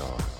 God.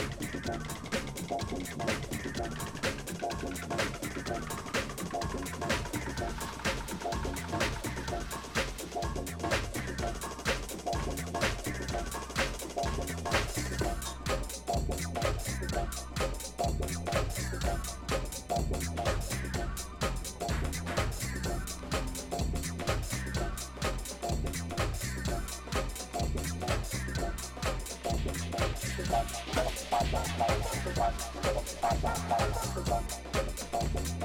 Thank you.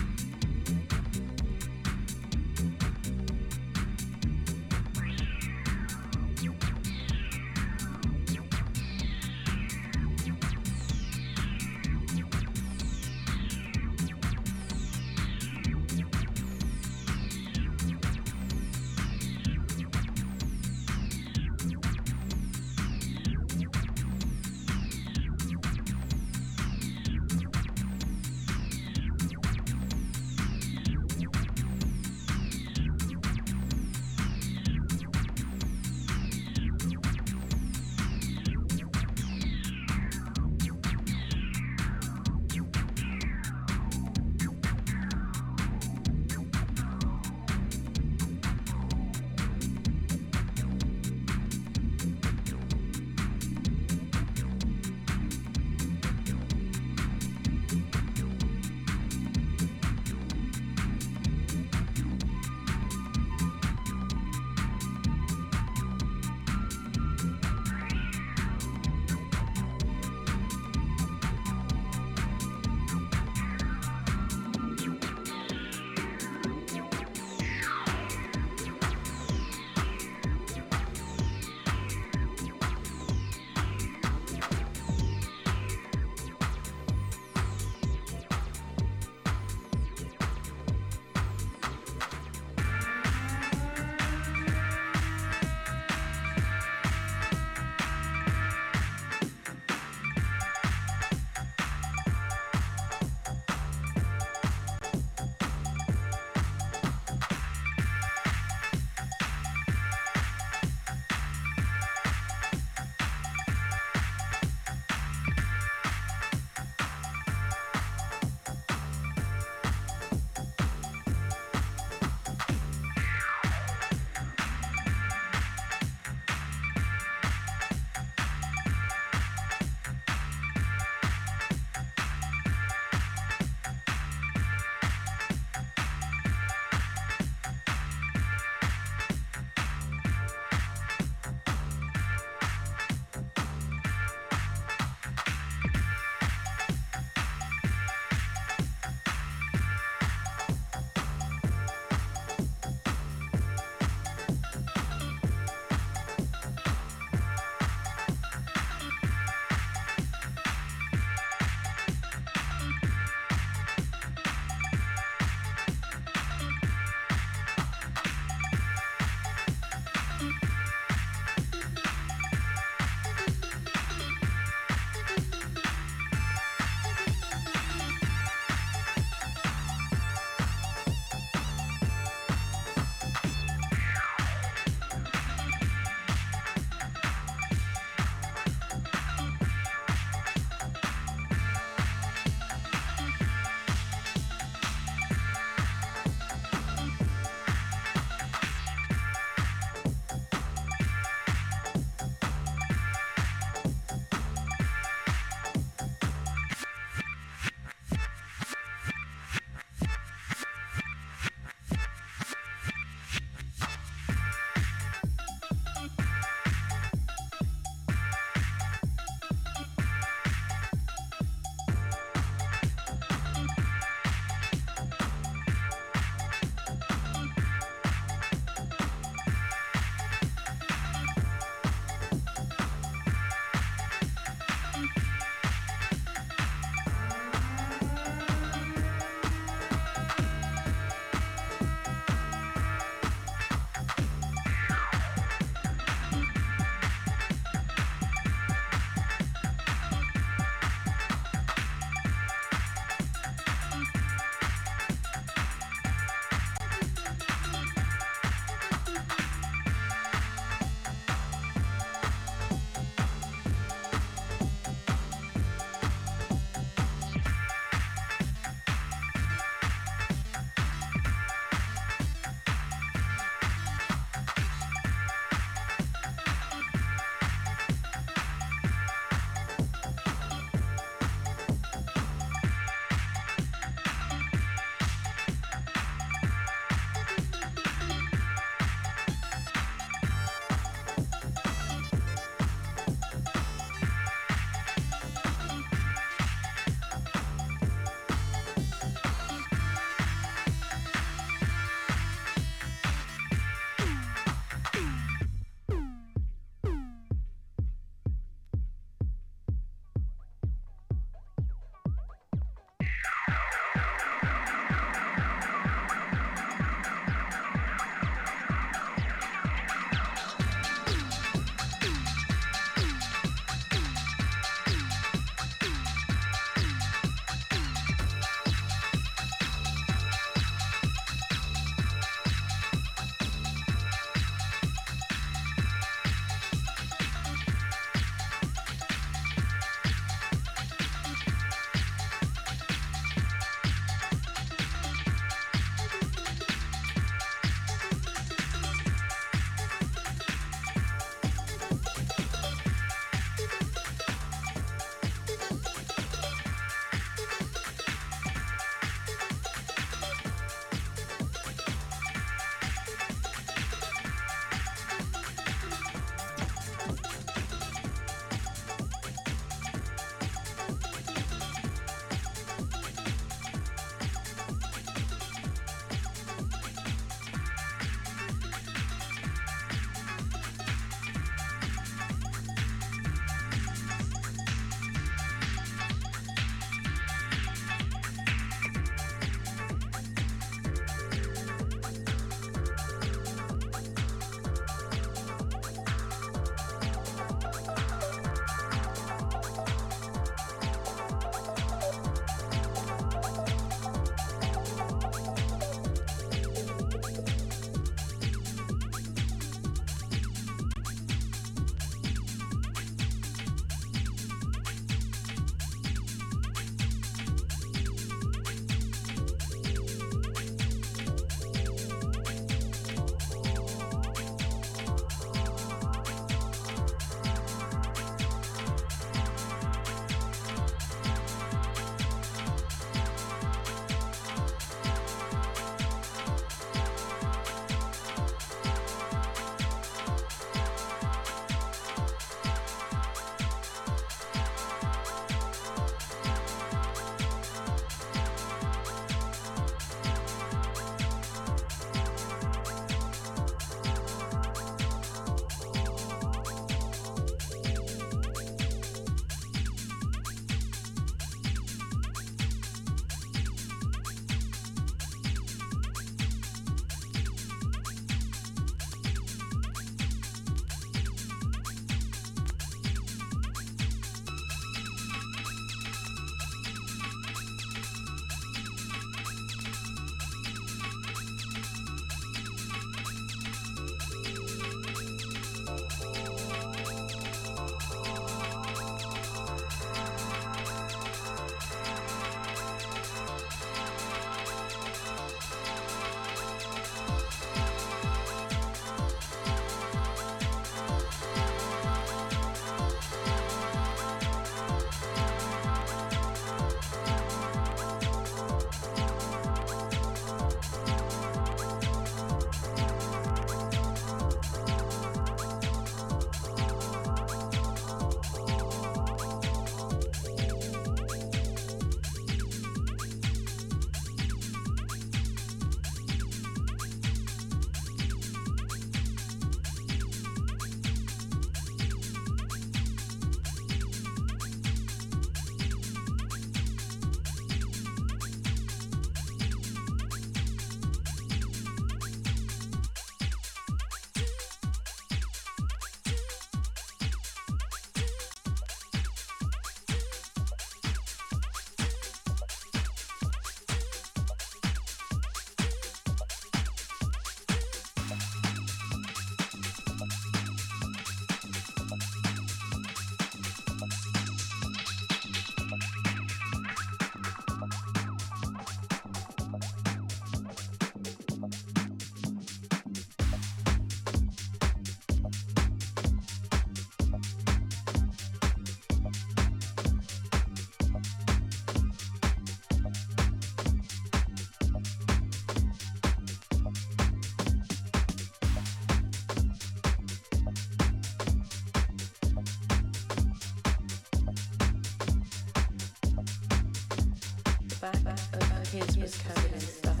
His was covered in stuff,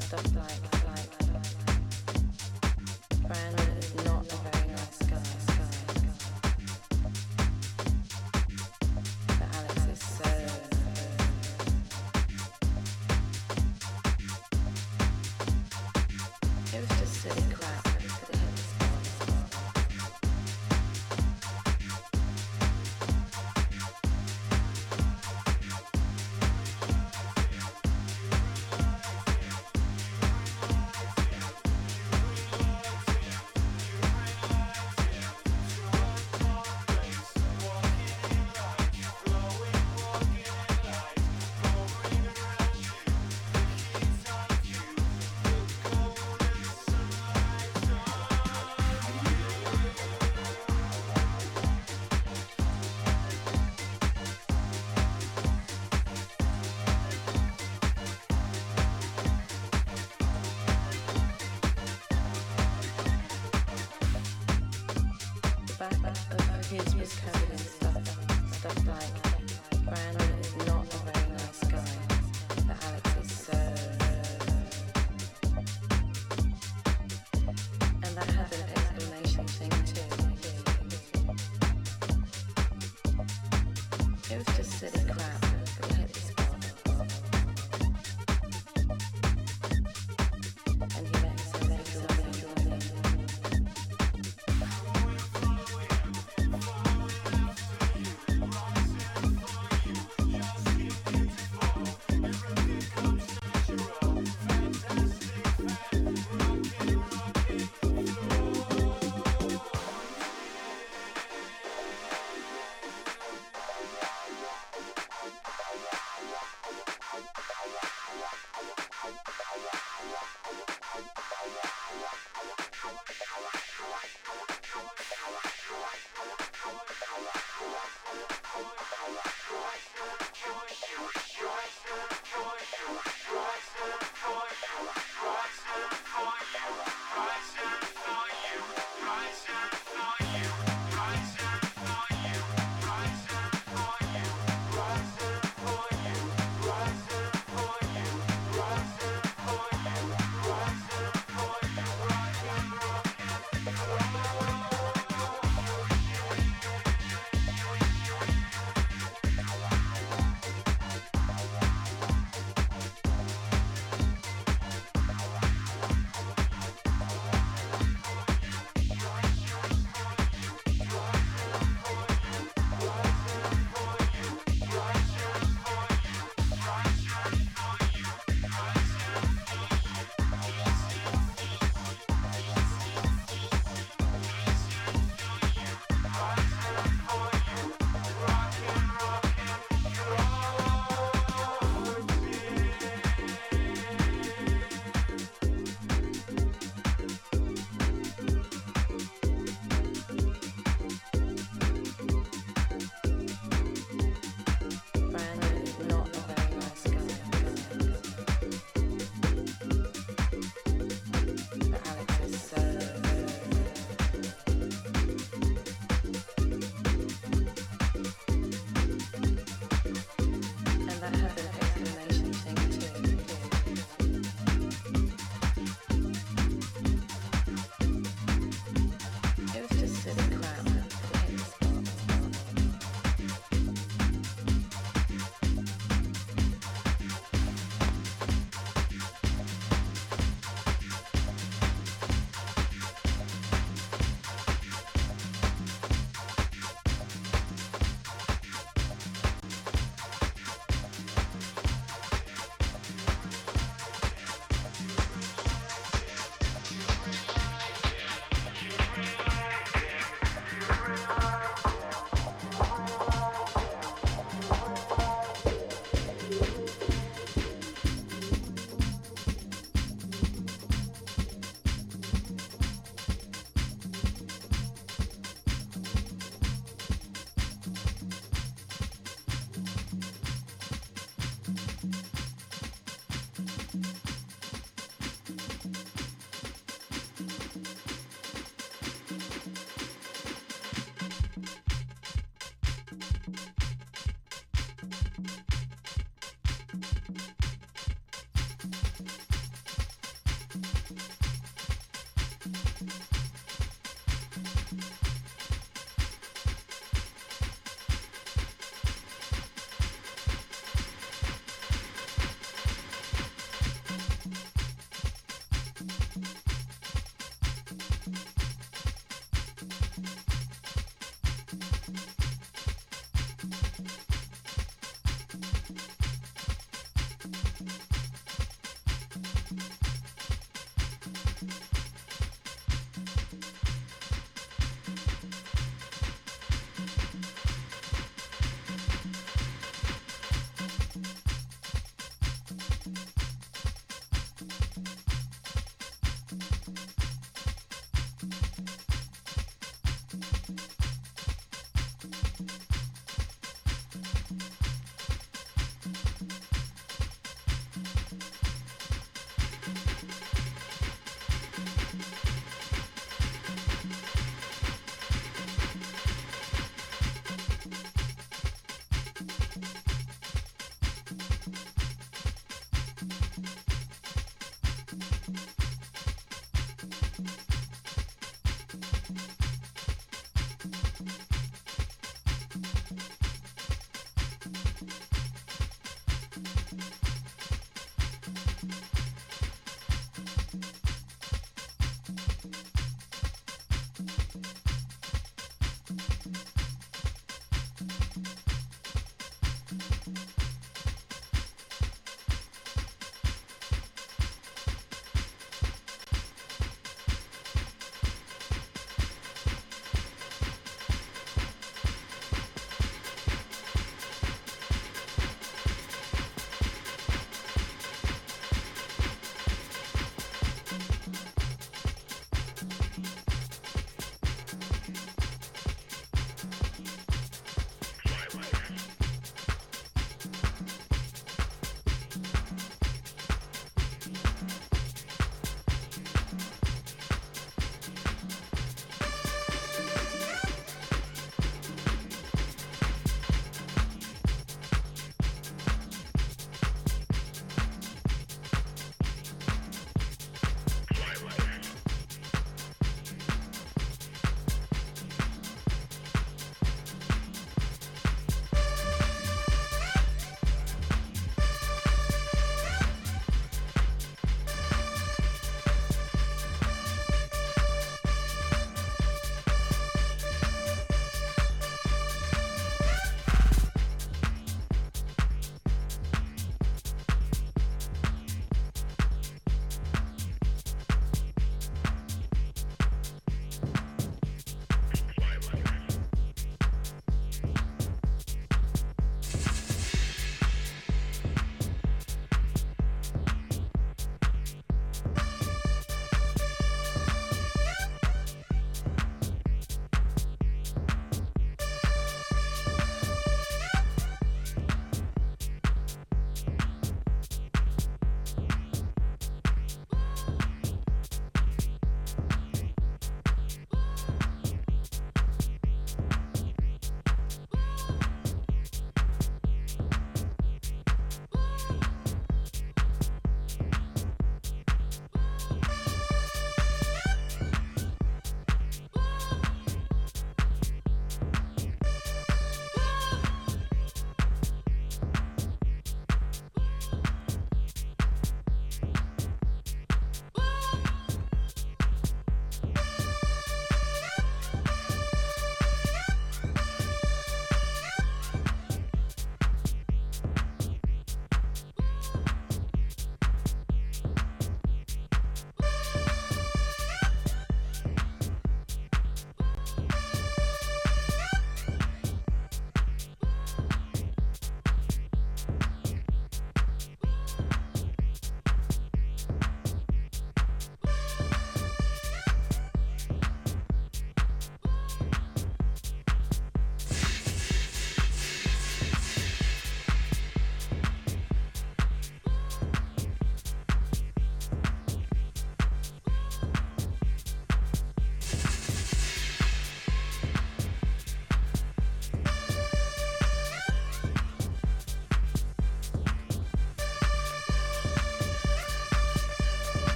stuff like,